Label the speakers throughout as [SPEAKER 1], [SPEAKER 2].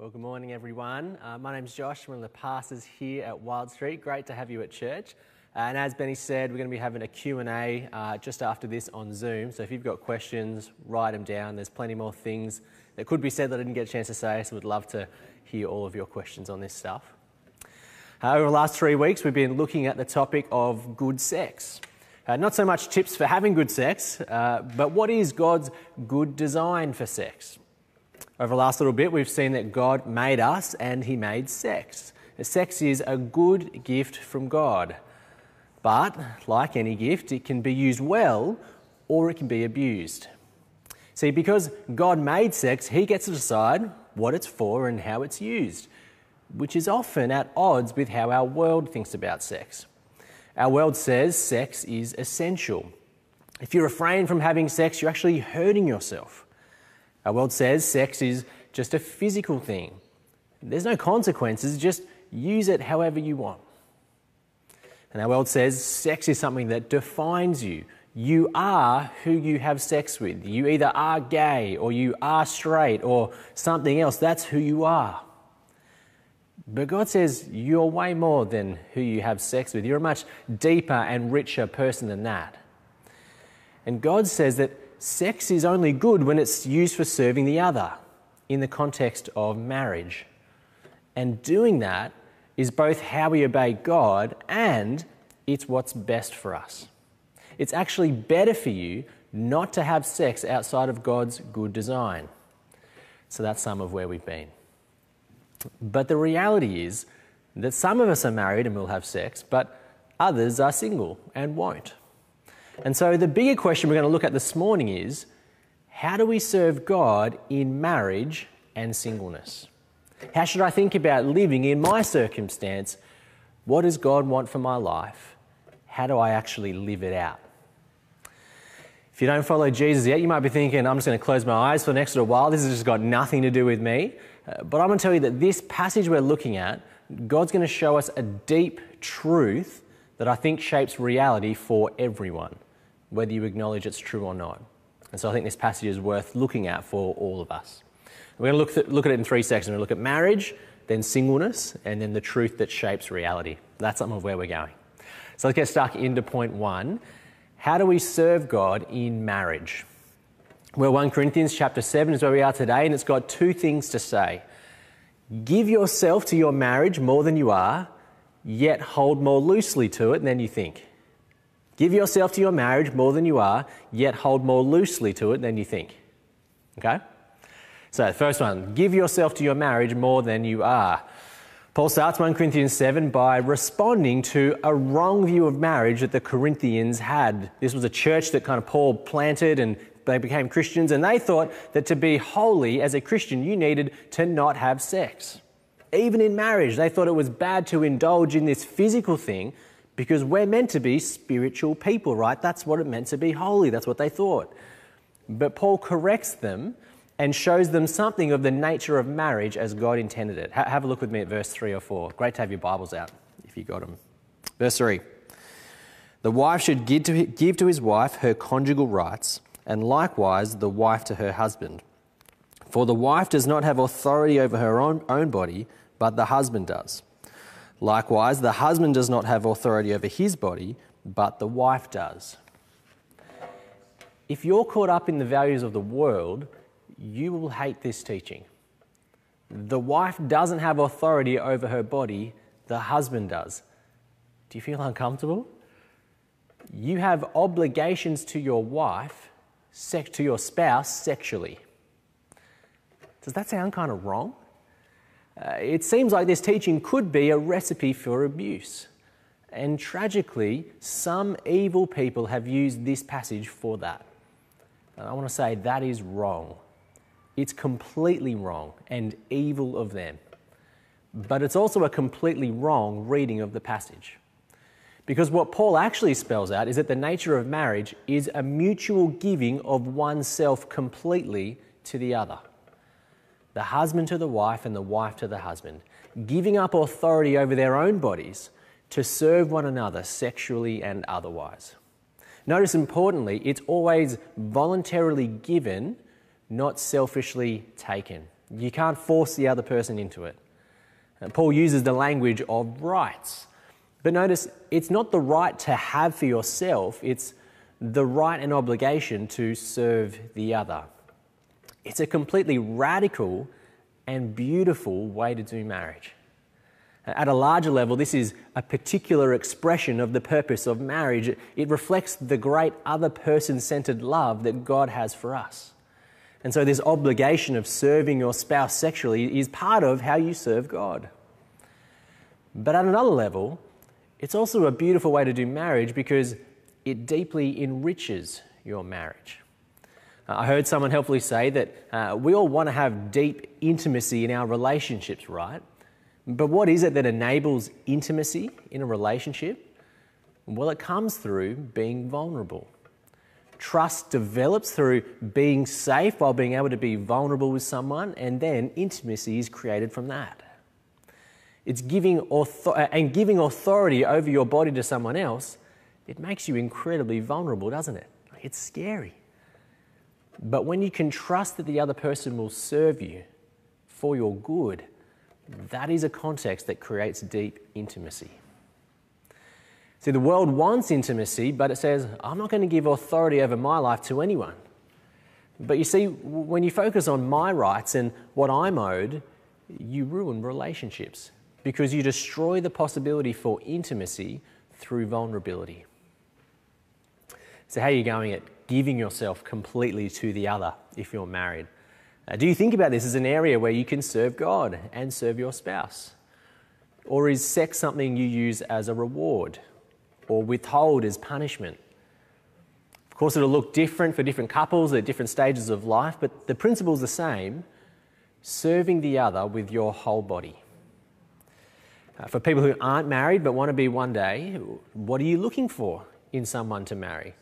[SPEAKER 1] Well, good morning, everyone. Uh, my name's Josh. One of the pastors here at Wild Street. Great to have you at church. Uh, and as Benny said, we're going to be having a Q&A uh, just after this on Zoom. So if you've got questions, write them down. There's plenty more things that could be said that I didn't get a chance to say, so we'd love to hear all of your questions on this stuff. Uh, over the last three weeks, we've been looking at the topic of good sex. Uh, not so much tips for having good sex, uh, but what is God's good design for sex? Over the last little bit, we've seen that God made us and He made sex. Sex is a good gift from God. But, like any gift, it can be used well or it can be abused. See, because God made sex, He gets to decide what it's for and how it's used, which is often at odds with how our world thinks about sex. Our world says sex is essential. If you refrain from having sex, you're actually hurting yourself. Our world says sex is just a physical thing. There's no consequences, just use it however you want. And our world says sex is something that defines you. You are who you have sex with. You either are gay or you are straight or something else. That's who you are. But God says you're way more than who you have sex with. You're a much deeper and richer person than that. And God says that sex is only good when it's used for serving the other in the context of marriage. And doing that is both how we obey God and it's what's best for us. It's actually better for you not to have sex outside of God's good design. So that's some of where we've been. But the reality is that some of us are married and will have sex, but others are single and won't. And so the bigger question we're going to look at this morning is how do we serve God in marriage and singleness? How should I think about living in my circumstance? What does God want for my life? How do I actually live it out? If you don't follow Jesus yet, you might be thinking, I'm just going to close my eyes for the next little while. This has just got nothing to do with me. Uh, but I'm going to tell you that this passage we're looking at, God's going to show us a deep truth that I think shapes reality for everyone whether you acknowledge it's true or not. And so I think this passage is worth looking at for all of us. We're going to look, look at it in three sections. We're going to look at marriage, then singleness, and then the truth that shapes reality. That's some of where we're going. So let's get stuck into point one. How do we serve God in marriage? Well, 1 Corinthians chapter 7 is where we are today, and it's got two things to say. Give yourself to your marriage more than you are, yet hold more loosely to it than you think. Give yourself to your marriage more than you are, yet hold more loosely to it than you think. Okay? So, the first one give yourself to your marriage more than you are. Paul starts 1 Corinthians 7 by responding to a wrong view of marriage that the Corinthians had. This was a church that kind of Paul planted and they became Christians, and they thought that to be holy as a Christian, you needed to not have sex. Even in marriage, they thought it was bad to indulge in this physical thing because we're meant to be spiritual people, right? That's what it meant to be holy. That's what they thought. But Paul corrects them and shows them something of the nature of marriage as God intended it. Ha- have a look with me at verse 3 or 4. Great to have your Bibles out if you got them. Verse 3 The wife should give to, give to his wife her conjugal rights, and likewise the wife to her husband. For the wife does not have authority over her own, own body, but the husband does. Likewise, the husband does not have authority over his body, but the wife does. If you're caught up in the values of the world, you will hate this teaching. The wife doesn't have authority over her body, the husband does. Do you feel uncomfortable? You have obligations to your wife, to your spouse sexually. Does that sound kind of wrong? Uh, it seems like this teaching could be a recipe for abuse. And tragically, some evil people have used this passage for that. And I want to say that is wrong. It's completely wrong and evil of them. But it's also a completely wrong reading of the passage. Because what Paul actually spells out is that the nature of marriage is a mutual giving of oneself completely to the other the husband to the wife and the wife to the husband, giving up authority over their own bodies to serve one another sexually and otherwise. Notice importantly, it's always voluntarily given, not selfishly taken. You can't force the other person into it. And Paul uses the language of rights. But notice, it's not the right to have for yourself, it's the right and obligation to serve the other. It's a completely radical and beautiful way to do marriage. At a larger level, this is a particular expression of the purpose of marriage. It reflects the great other person centered love that God has for us. And so, this obligation of serving your spouse sexually is part of how you serve God. But at another level, it's also a beautiful way to do marriage because it deeply enriches your marriage. I heard someone helpfully say that uh, we all want to have deep intimacy in our relationships, right? But what is it that enables intimacy in a relationship? Well, it comes through being vulnerable. Trust develops through being safe while being able to be vulnerable with someone, and then intimacy is created from that. It's giving author- uh, and giving authority over your body to someone else, it makes you incredibly vulnerable, doesn't it? It's scary. But when you can trust that the other person will serve you for your good, that is a context that creates deep intimacy. See, the world wants intimacy, but it says, I'm not going to give authority over my life to anyone. But you see, when you focus on my rights and what I'm owed, you ruin relationships because you destroy the possibility for intimacy through vulnerability. So, how are you going at giving yourself completely to the other if you're married? Uh, do you think about this as an area where you can serve God and serve your spouse? Or is sex something you use as a reward or withhold as punishment? Of course, it'll look different for different couples at different stages of life, but the principle is the same serving the other with your whole body. Uh, for people who aren't married but want to be one day, what are you looking for in someone to marry?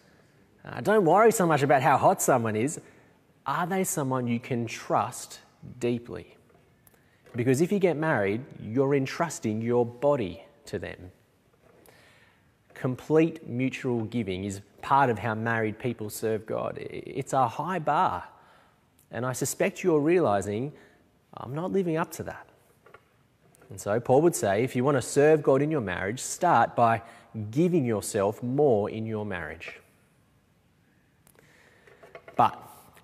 [SPEAKER 1] Uh, don't worry so much about how hot someone is. Are they someone you can trust deeply? Because if you get married, you're entrusting your body to them. Complete mutual giving is part of how married people serve God. It's a high bar. And I suspect you're realizing I'm not living up to that. And so, Paul would say if you want to serve God in your marriage, start by giving yourself more in your marriage. But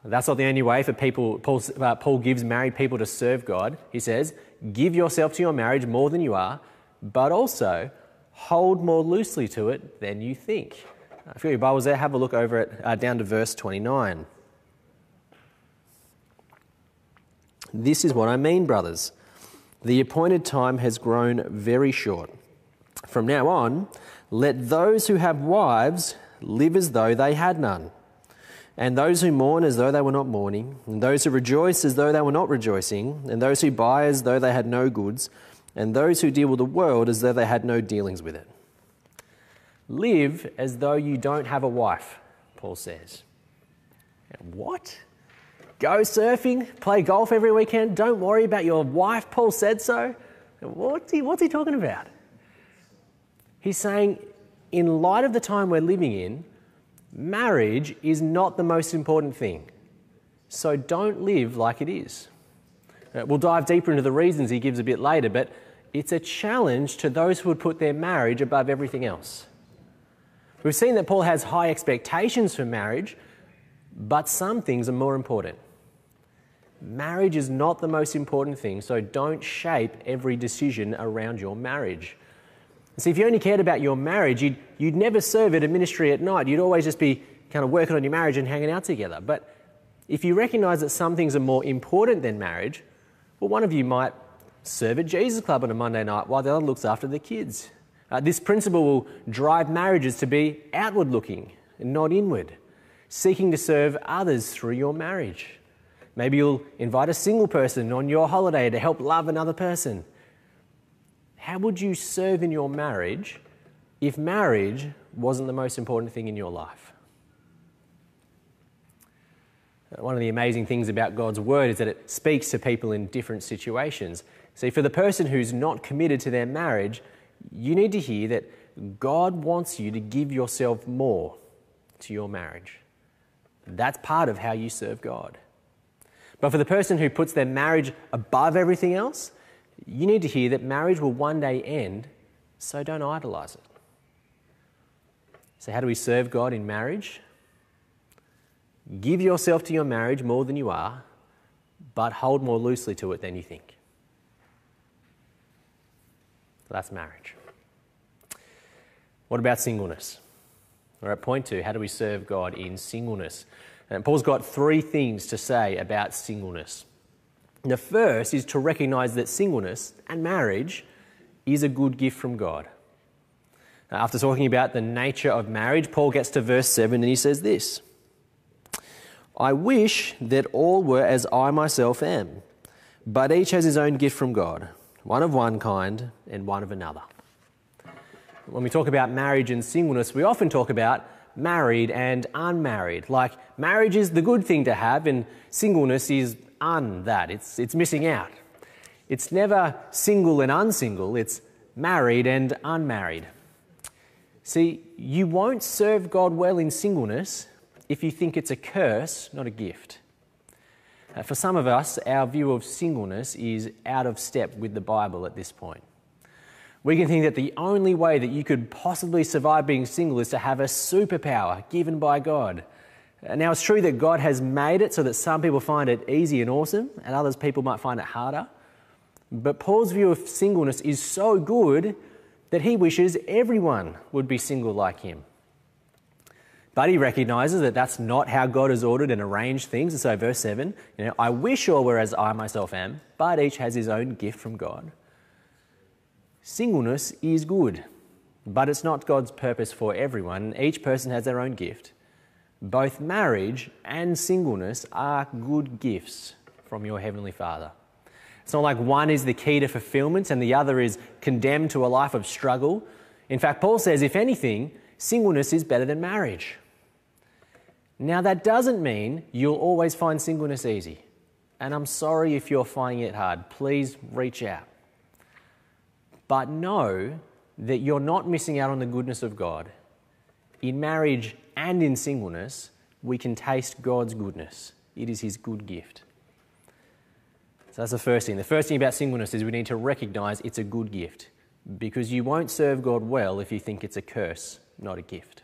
[SPEAKER 1] that's not the only way for people, Paul, uh, Paul gives married people to serve God. He says, give yourself to your marriage more than you are, but also hold more loosely to it than you think. If you your Bibles there, have a look over it uh, down to verse 29. This is what I mean, brothers. The appointed time has grown very short. From now on, let those who have wives live as though they had none and those who mourn as though they were not mourning, and those who rejoice as though they were not rejoicing, and those who buy as though they had no goods, and those who deal with the world as though they had no dealings with it. Live as though you don't have a wife, Paul says. What? Go surfing, play golf every weekend, don't worry about your wife, Paul said so? What's he, what's he talking about? He's saying, in light of the time we're living in, marriage is not the most important thing. So don't live like it is. Uh, we'll dive deeper into the reasons he gives a bit later, but it's a challenge to those who would put their marriage above everything else. We've seen that Paul has high expectations for marriage, but some things are more important. Marriage is not the most important thing, so don't shape every decision around your marriage. See, if you only cared about your marriage, you'd, you'd never serve at a ministry at night. You'd always just be kind of working on your marriage and hanging out together. But if you recognize that some things are more important than marriage, well, one of you might serve at Jesus Club on a Monday night while the other looks after the kids. Uh, this principle will drive marriages to be outward looking and not inward, seeking to serve others through your marriage. Maybe you'll invite a single person on your holiday to help love another person. How would you serve in your marriage if marriage wasn't the most important thing in your life? Uh, one of the amazing things about God's word is that it speaks to people in different situations. See, for the person who's not committed to their marriage, you need to hear that God wants you to give yourself more to your marriage. That's part of how you serve God. But for the person who puts their marriage above everything else, you need to hear that marriage will one day end, so don't idolize it. So, how do we serve God in marriage? Give yourself to your marriage more than you are, but hold more loosely to it than you think. So that's marriage. What about singleness? We're at point two how do we serve God in singleness? And Paul's got three things to say about singleness. The first is to recognize that singleness and marriage is a good gift from God. Now, after talking about the nature of marriage, Paul gets to verse 7 and he says this I wish that all were as I myself am, but each has his own gift from God, one of one kind and one of another. When we talk about marriage and singleness, we often talk about married and unmarried. Like marriage is the good thing to have, and singleness is un that. It's, it's missing out. It's never single and unsingle, it's married and unmarried. See, you won't serve God well in singleness if you think it's a curse, not a gift. Uh, for some of us, our view of singleness is out of step with the Bible at this point. We can think that the only way that you could possibly survive being single is to have a superpower given by God. Uh, now, it's true that God has made it so that some people find it easy and awesome, and others people might find it harder. But Paul's view of singleness is so good that he wishes everyone would be single like him. But he recognizes that that's not how God has ordered and arranged things. And so, verse 7, you know, I wish all were as I myself am, but each has his own gift from God. Singleness is good, but it's not God's purpose for everyone. Each person has their own gift. Both marriage and singleness are good gifts from your Heavenly Father. It's not like one is the key to fulfillment and the other is condemned to a life of struggle. In fact, Paul says, if anything, singleness is better than marriage. Now, that doesn't mean you'll always find singleness easy. And I'm sorry if you're finding it hard. Please reach out. But know that you're not missing out on the goodness of God. In marriage and in singleness, we can taste God's goodness. It is His good gift. So that's the first thing. The first thing about singleness is we need to recognize it's a good gift because you won't serve God well if you think it's a curse, not a gift.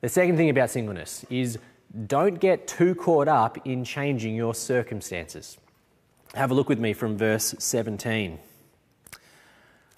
[SPEAKER 1] The second thing about singleness is don't get too caught up in changing your circumstances. Have a look with me from verse 17.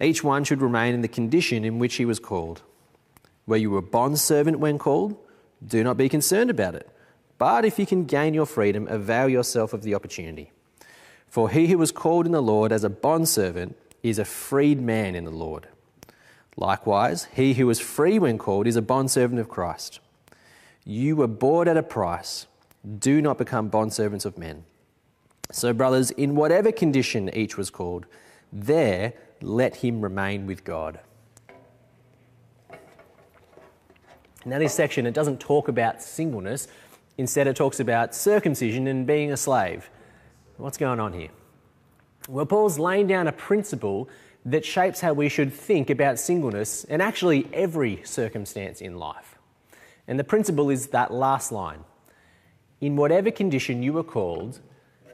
[SPEAKER 1] Each one should remain in the condition in which he was called. Where you were bondservant when called, do not be concerned about it. But if you can gain your freedom, avail yourself of the opportunity. For he who was called in the Lord as a bondservant is a freed man in the Lord. Likewise, he who was free when called is a bondservant of Christ. You were bought at a price. Do not become bondservants of men. So, brothers, in whatever condition each was called, there let him remain with God. Now, this section, it doesn't talk about singleness. Instead, it talks about circumcision and being a slave. What's going on here? Well, Paul's laying down a principle that shapes how we should think about singleness and actually every circumstance in life. And the principle is that last line In whatever condition you are called,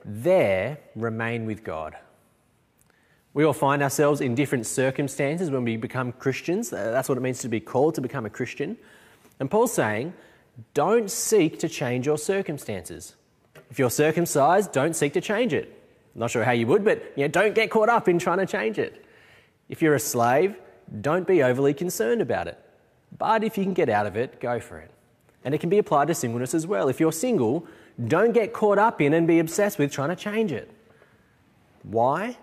[SPEAKER 1] there remain with God. We all find ourselves in different circumstances when we become Christians. Uh, that's what it means to be called to become a Christian. And Paul's saying, don't seek to change your circumstances. If you're circumcised, don't seek to change it. I'm not sure how you would, but you know, don't get caught up in trying to change it. If you're a slave, don't be overly concerned about it. But if you can get out of it, go for it. And it can be applied to singleness as well. If you're single, don't get caught up in and be obsessed with trying to change it. Why?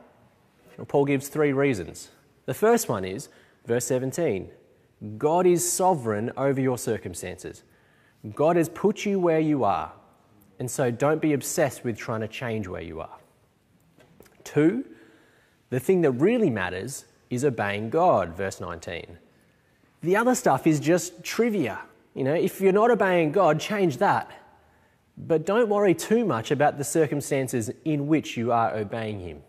[SPEAKER 1] Paul gives three reasons. The first one is verse 17 God is sovereign over your circumstances. God has put you where you are. and so don't be obsessed with trying to change where you are. Two, the thing that really matters is obeying God, verse 19. The other stuff is just trivia. You know, if you're not obeying God, change that. But don't worry too much about the circumstances in which you are obeying Him.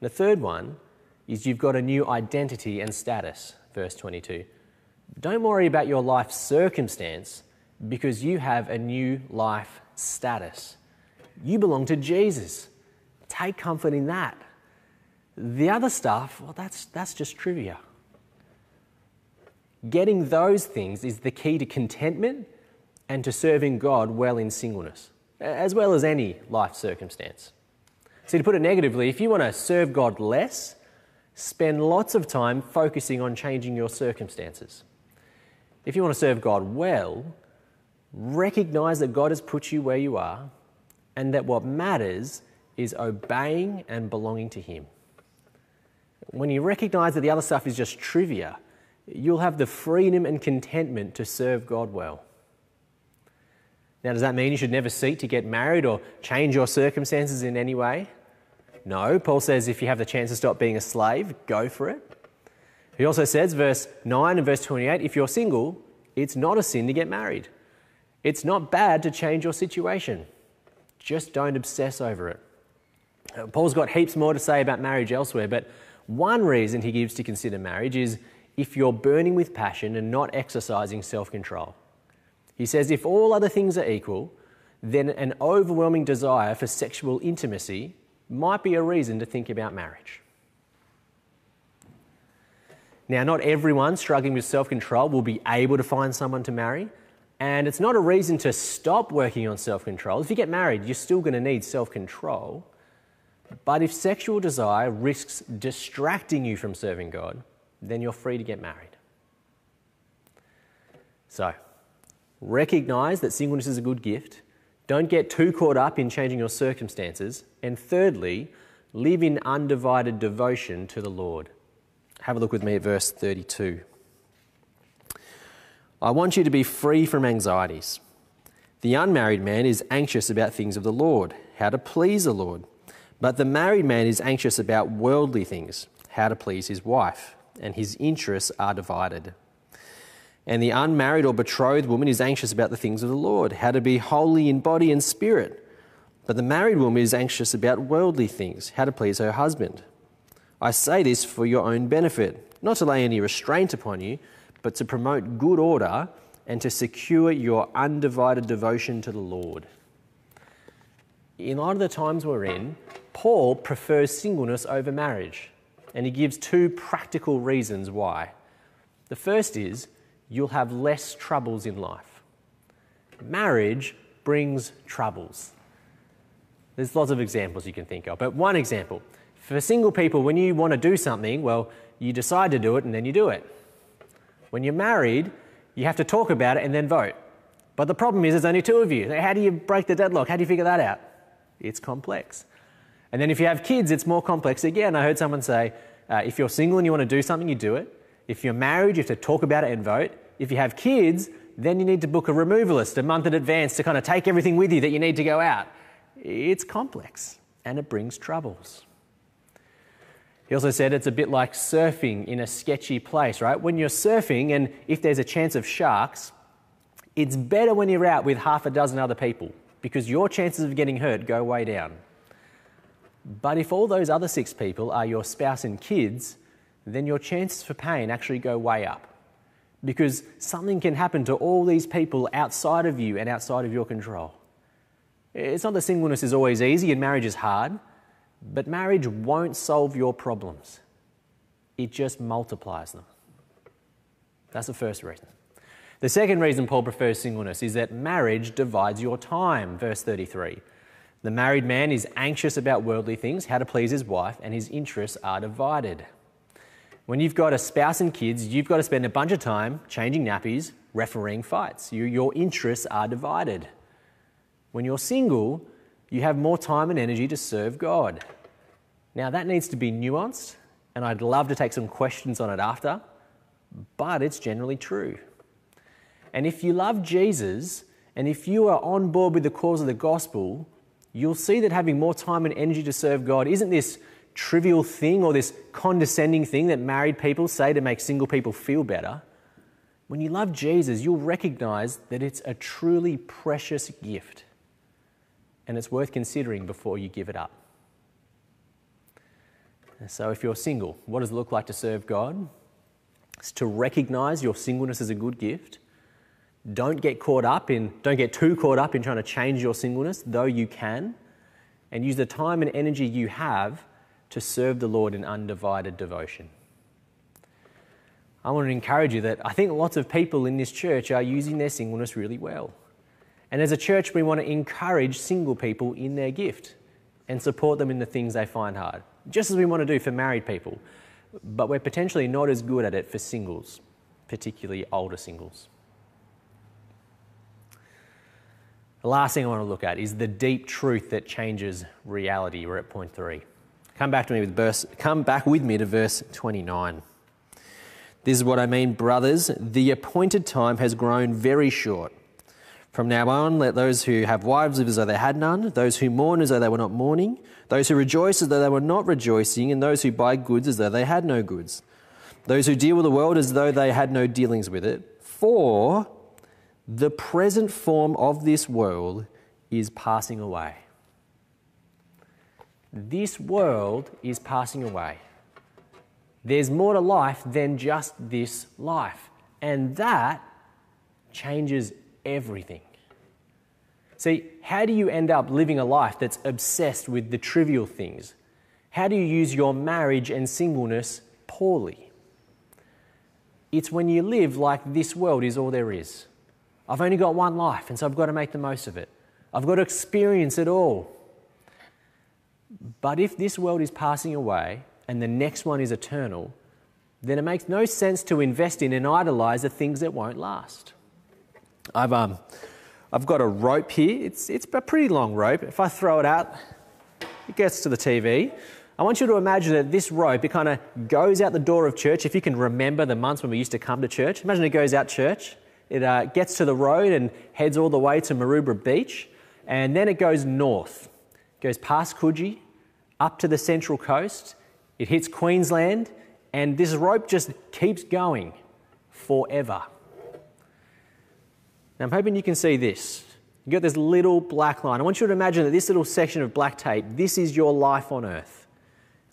[SPEAKER 1] The third one is you've got a new identity and status, verse 22. Don't worry about your life circumstance because you have a new life status. You belong to Jesus. Take comfort in that. The other stuff, well, that's, that's just trivia. Getting those things is the key to contentment and to serving God well in singleness, as well as any life circumstance. See, to put it negatively, if you want to serve God less, spend lots of time focusing on changing your circumstances. If you want to serve God well, recognize that God has put you where you are and that what matters is obeying and belonging to Him. When you recognize that the other stuff is just trivia, you'll have the freedom and contentment to serve God well. Now, does that mean you should never seek to get married or change your circumstances in any way? No. Paul says if you have the chance to stop being a slave, go for it. He also says, verse 9 and verse 28, if you're single, it's not a sin to get married. It's not bad to change your situation. Just don't obsess over it. Uh, Paul's got heaps more to say about marriage elsewhere, but one reason he gives to consider marriage is if you're burning with passion and not exercising self control. He says if all other things are equal, then an overwhelming desire for sexual intimacy might be a reason to think about marriage. Now, not everyone struggling with self control will be able to find someone to marry, and it's not a reason to stop working on self control. If you get married, you're still going to need self control. But if sexual desire risks distracting you from serving God, then you're free to get married. So, recognize that singleness is a good gift. Don't get too caught up in changing your circumstances. And thirdly, live in undivided devotion to the Lord. Have a look with me at verse 32. I want you to be free from anxieties. The unmarried man is anxious about things of the Lord, how to please the Lord. But the married man is anxious about worldly things, how to please his wife, and his interests are divided. And the unmarried or betrothed woman is anxious about the things of the Lord, how to be holy in body and spirit. But the married woman is anxious about worldly things, how to please her husband. I say this for your own benefit, not to lay any restraint upon you but to promote good order and to secure your undivided devotion to the Lord. In light of the times we're in, Paul prefers singleness over marriage, and he gives two practical reasons why. The first is you'll have less troubles in life. Marriage brings troubles. There's lots of examples you can think of, but one example for single people, when you want to do something, well, you decide to do it and then you do it. When you're married, you have to talk about it and then vote. But the problem is, there's only two of you. How do you break the deadlock? How do you figure that out? It's complex. And then if you have kids, it's more complex again. I heard someone say, uh, if you're single and you want to do something, you do it. If you're married, you have to talk about it and vote. If you have kids, then you need to book a removalist a month in advance to kind of take everything with you that you need to go out. It's complex and it brings troubles. He also said it's a bit like surfing in a sketchy place, right? When you're surfing and if there's a chance of sharks, it's better when you're out with half a dozen other people because your chances of getting hurt go way down. But if all those other six people are your spouse and kids, then your chances for pain actually go way up because something can happen to all these people outside of you and outside of your control. It's not that singleness is always easy and marriage is hard. But marriage won't solve your problems, it just multiplies them. That's the first reason. The second reason Paul prefers singleness is that marriage divides your time, verse 33. The married man is anxious about worldly things, how to please his wife, and his interests are divided. When you've got a spouse and kids, you've got to spend a bunch of time changing nappies, refereeing fights. You, your interests are divided. When you're single, you have more time and energy to serve God. Now, that needs to be nuanced, and I'd love to take some questions on it after, but it's generally true. And if you love Jesus And if you are on board with the cause of the gospel, you'll see that having more time and energy to serve God isn't this trivial thing or this condescending thing that married people say to make single people feel better. When you love Jesus, you'll recognize that it's a truly precious gift and it's worth considering before you give it up. So, if you're single, what does it look like to serve God? It's to recognize your singleness as a good gift. Don't get caught up in, don't get too caught up in trying to change your singleness, though you can, and use the time and energy you have to serve the Lord in undivided devotion. I want to encourage you that I think lots of people in this church are using their singleness really well. And as a church, we want to encourage single people in their gift and support them in the things they find hard, just as we want to do for married people. But we're potentially not as good at it for singles, particularly older singles. The last thing I want to look at is the deep truth that changes reality. We're at point three. Come back to me with verse, come back with me to verse 29. This is what I mean, brothers. The appointed time has grown very short. From now on, let those who have wives live as though they had none, those who mourn as though they were not mourning, those who rejoice as though they were not rejoicing, and those who buy goods as though they had no goods, those who deal with the world as though they had no dealings with it. For the present form of this world is passing away. This world is passing away. There's more to life than just this life. And that changes everything. See, how do you end up living a life that's obsessed with the trivial things? How do you use your marriage and singleness poorly? It's when you live like this world is all there is. I've only got one life, and so I've got to make the most of it. I've got to experience it all. But if this world is passing away and the next one is eternal, then it makes no sense to invest in and idolize the things that won't last. I've, um, I've got a rope here. It's, it's a pretty long rope. If I throw it out, it gets to the TV. I want you to imagine that this rope, it kind of goes out the door of church. If you can remember the months when we used to come to church, imagine it goes out church. It uh, gets to the road and heads all the way to Maroubra Beach. And then it goes north. Goes past Coogee, up to the central coast. It hits Queensland. And this rope just keeps going forever. Now, I'm hoping you can see this. You've got this little black line. I want you to imagine that this little section of black tape, this is your life on earth.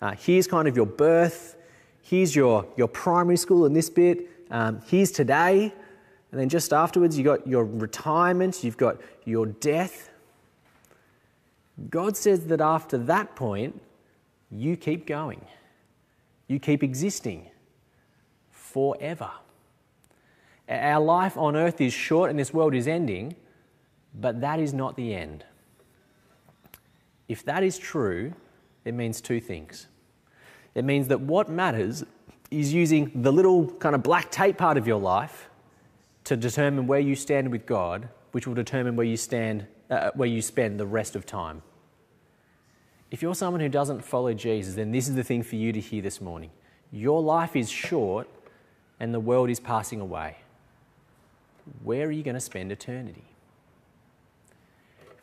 [SPEAKER 1] Uh, here's kind of your birth. Here's your, your primary school in this bit. Um, here's today. And then just afterwards, you've got your retirement, you've got your death. God says that after that point, you keep going, you keep existing forever. Our life on earth is short and this world is ending, but that is not the end. If that is true, it means two things. It means that what matters is using the little kind of black tape part of your life to determine where you stand with God, which will determine where you stand, uh, where you spend the rest of time. If you're someone who doesn't follow Jesus, then this is the thing for you to hear this morning. Your life is short and the world is passing away where are you going to spend eternity?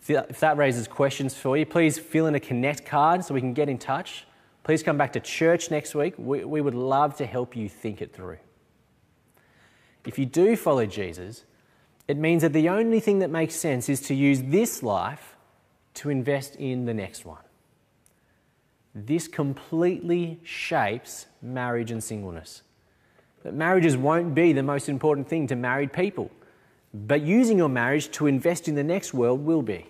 [SPEAKER 1] If that raises questions for you, please fill in a connect card so we can get in touch. Please come back to church next week. We, we would love to help you think it through. If you do follow Jesus, it means that the only thing that makes sense is to use this life to invest in the next one. This completely shapes marriage and singleness that marriages won't be the most important thing to married people, but using your marriage to invest in the next world will be.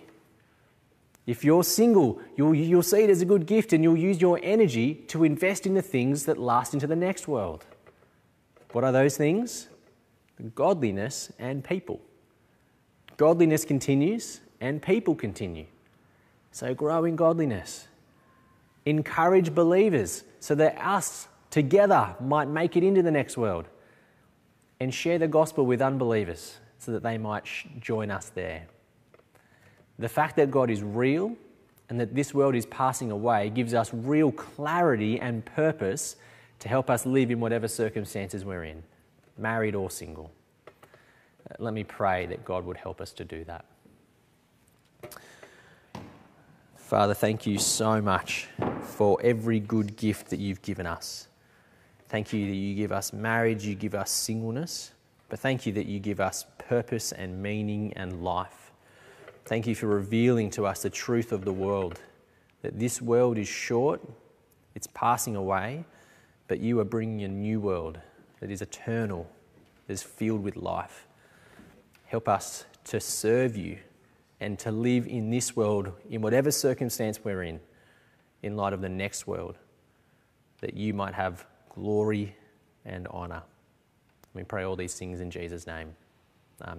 [SPEAKER 1] If you're single, you'll, you'll see it as a good gift and you'll use your energy to invest in the things that last into the next world. What are those things? Godliness and people. Godliness continues and people continue. So grow in godliness. Encourage believers so that us together might make it into the next world and share the gospel with unbelievers so that they might join us there. The fact that God is real and that this world is passing away gives us real clarity and purpose to help us live in whatever circumstances we're in, married or single. Let me pray that God would help us to do that. Father, thank you so much for every good gift that you've given us. Thank you that you give us marriage, you give us singleness, but thank you that you give us purpose and meaning and life. Thank you for revealing to us the truth of the world that this world is short, it's passing away, but you are bringing a new world that is eternal, that is filled with life. Help us to serve you and to live in this world, in whatever circumstance we're in, in light of the next world, that you might have glory and honour. We pray all these things in Jesus' name.